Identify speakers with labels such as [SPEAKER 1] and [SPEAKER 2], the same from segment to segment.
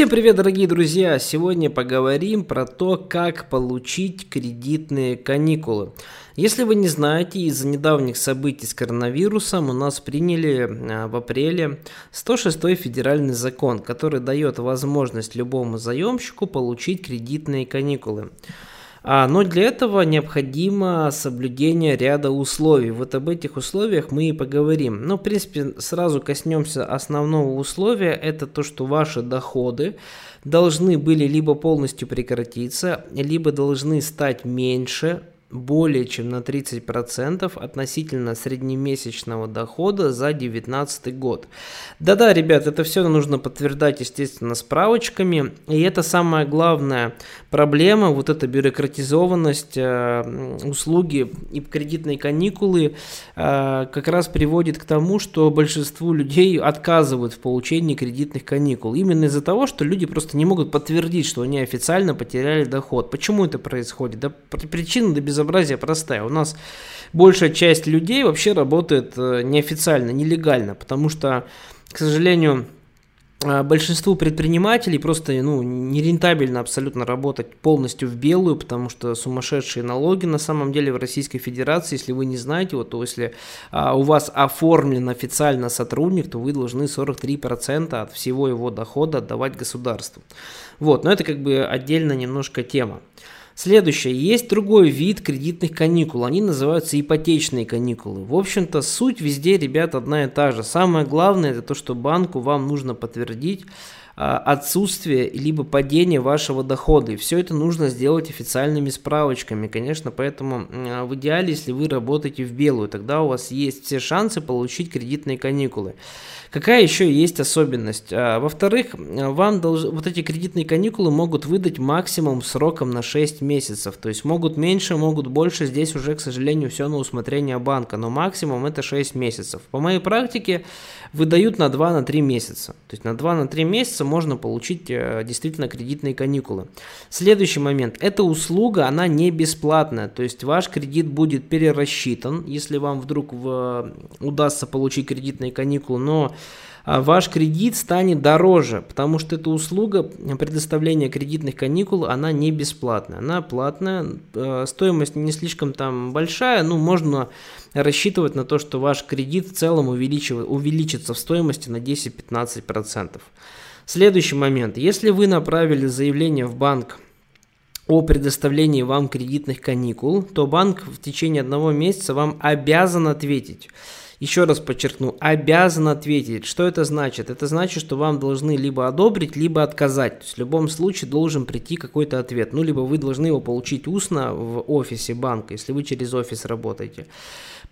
[SPEAKER 1] Всем привет, дорогие друзья! Сегодня поговорим про то, как получить кредитные каникулы. Если вы не знаете, из-за недавних событий с коронавирусом у нас приняли а, в апреле 106 федеральный закон, который дает возможность любому заемщику получить кредитные каникулы. А, но для этого необходимо соблюдение ряда условий. Вот об этих условиях мы и поговорим. Но, в принципе, сразу коснемся основного условия. Это то, что ваши доходы должны были либо полностью прекратиться, либо должны стать меньше более чем на 30% относительно среднемесячного дохода за 2019 год. Да-да, ребят, это все нужно подтверждать, естественно, справочками. И это самая главная проблема, вот эта бюрократизованность э, услуги и кредитные каникулы э, как раз приводит к тому, что большинству людей отказывают в получении кредитных каникул. Именно из-за того, что люди просто не могут подтвердить, что они официально потеряли доход. Почему это происходит? Да причина да без безобразие простая. У нас большая часть людей вообще работает э, неофициально, нелегально, потому что, к сожалению, э, большинству предпринимателей просто ну, нерентабельно абсолютно работать полностью в белую, потому что сумасшедшие налоги на самом деле в Российской Федерации, если вы не знаете, вот то если а, у вас оформлен официально сотрудник, то вы должны 43% от всего его дохода отдавать государству. Вот, но это как бы отдельно немножко тема. Следующее. Есть другой вид кредитных каникул. Они называются ипотечные каникулы. В общем-то, суть везде, ребят, одна и та же. Самое главное, это то, что банку вам нужно подтвердить а, отсутствие либо падение вашего дохода. И все это нужно сделать официальными справочками, конечно, поэтому а, в идеале, если вы работаете в белую, тогда у вас есть все шансы получить кредитные каникулы. Какая еще есть особенность? А, во-вторых, вам долж... вот эти кредитные каникулы могут выдать максимум сроком на 6 месяцев. То есть могут меньше, могут больше. Здесь уже, к сожалению, все на усмотрение банка. Но максимум это 6 месяцев. По моей практике выдают на 2-3 месяца. То есть на 2-3 месяца можно получить э, действительно кредитные каникулы. Следующий момент. Эта услуга, она не бесплатная. То есть ваш кредит будет перерасчитан, если вам вдруг в, удастся получить кредитные каникулы, но ваш кредит станет дороже, потому что эта услуга предоставления кредитных каникул, она не бесплатная, она платная, э, стоимость не слишком там большая, ну можно рассчитывать на то, что ваш кредит в целом увеличится в стоимости на 10-15%. Следующий момент. Если вы направили заявление в банк о предоставлении вам кредитных каникул, то банк в течение одного месяца вам обязан ответить. Еще раз подчеркну, обязан ответить. Что это значит? Это значит, что вам должны либо одобрить, либо отказать. То есть в любом случае должен прийти какой-то ответ. Ну, либо вы должны его получить устно в офисе банка, если вы через офис работаете.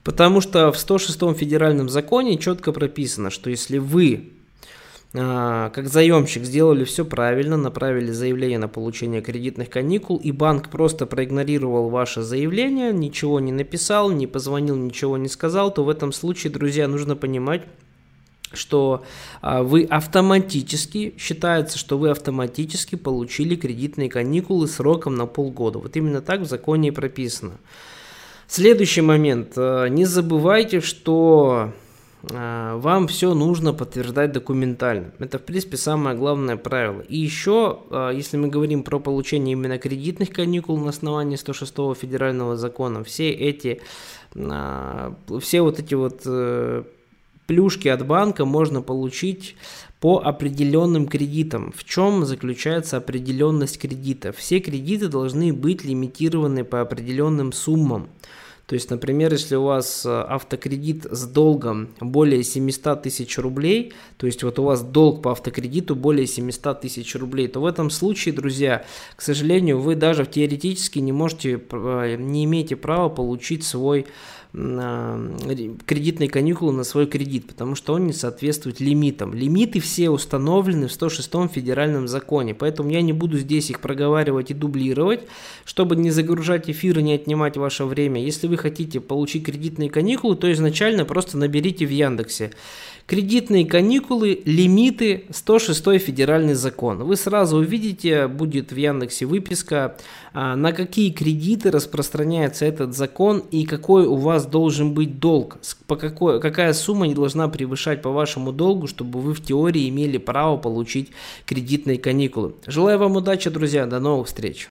[SPEAKER 1] Потому что в 106 федеральном законе четко прописано, что если вы как заемщик сделали все правильно, направили заявление на получение кредитных каникул, и банк просто проигнорировал ваше заявление, ничего не написал, не позвонил, ничего не сказал, то в этом случае, друзья, нужно понимать, что а, вы автоматически, считается, что вы автоматически получили кредитные каникулы сроком на полгода. Вот именно так в законе и прописано. Следующий момент. А, не забывайте, что а, вам все нужно подтверждать документально. Это, в принципе, самое главное правило. И еще, а, если мы говорим про получение именно кредитных каникул на основании 106 федерального закона, все эти, а, все вот эти вот э, плюшки от банка можно получить по определенным кредитам. В чем заключается определенность кредита? Все кредиты должны быть лимитированы по определенным суммам. То есть, например, если у вас э, автокредит с долгом более 700 тысяч рублей, то есть вот у вас долг по автокредиту более 700 тысяч рублей, то в этом случае, друзья, к сожалению, вы даже теоретически не можете, э, не имеете права получить свой кредитные каникулы на свой кредит, потому что он не соответствует лимитам. Лимиты все установлены в 106 федеральном законе, поэтому я не буду здесь их проговаривать и дублировать, чтобы не загружать эфир и не отнимать ваше время. Если вы хотите получить кредитные каникулы, то изначально просто наберите в Яндексе Кредитные каникулы, лимиты, 106 федеральный закон. Вы сразу увидите, будет в Яндексе выписка, а, на какие кредиты распространяется этот закон и какой у вас должен быть долг, по какой, какая сумма не должна превышать по вашему долгу, чтобы вы в теории имели право получить кредитные каникулы. Желаю вам удачи, друзья, до новых встреч!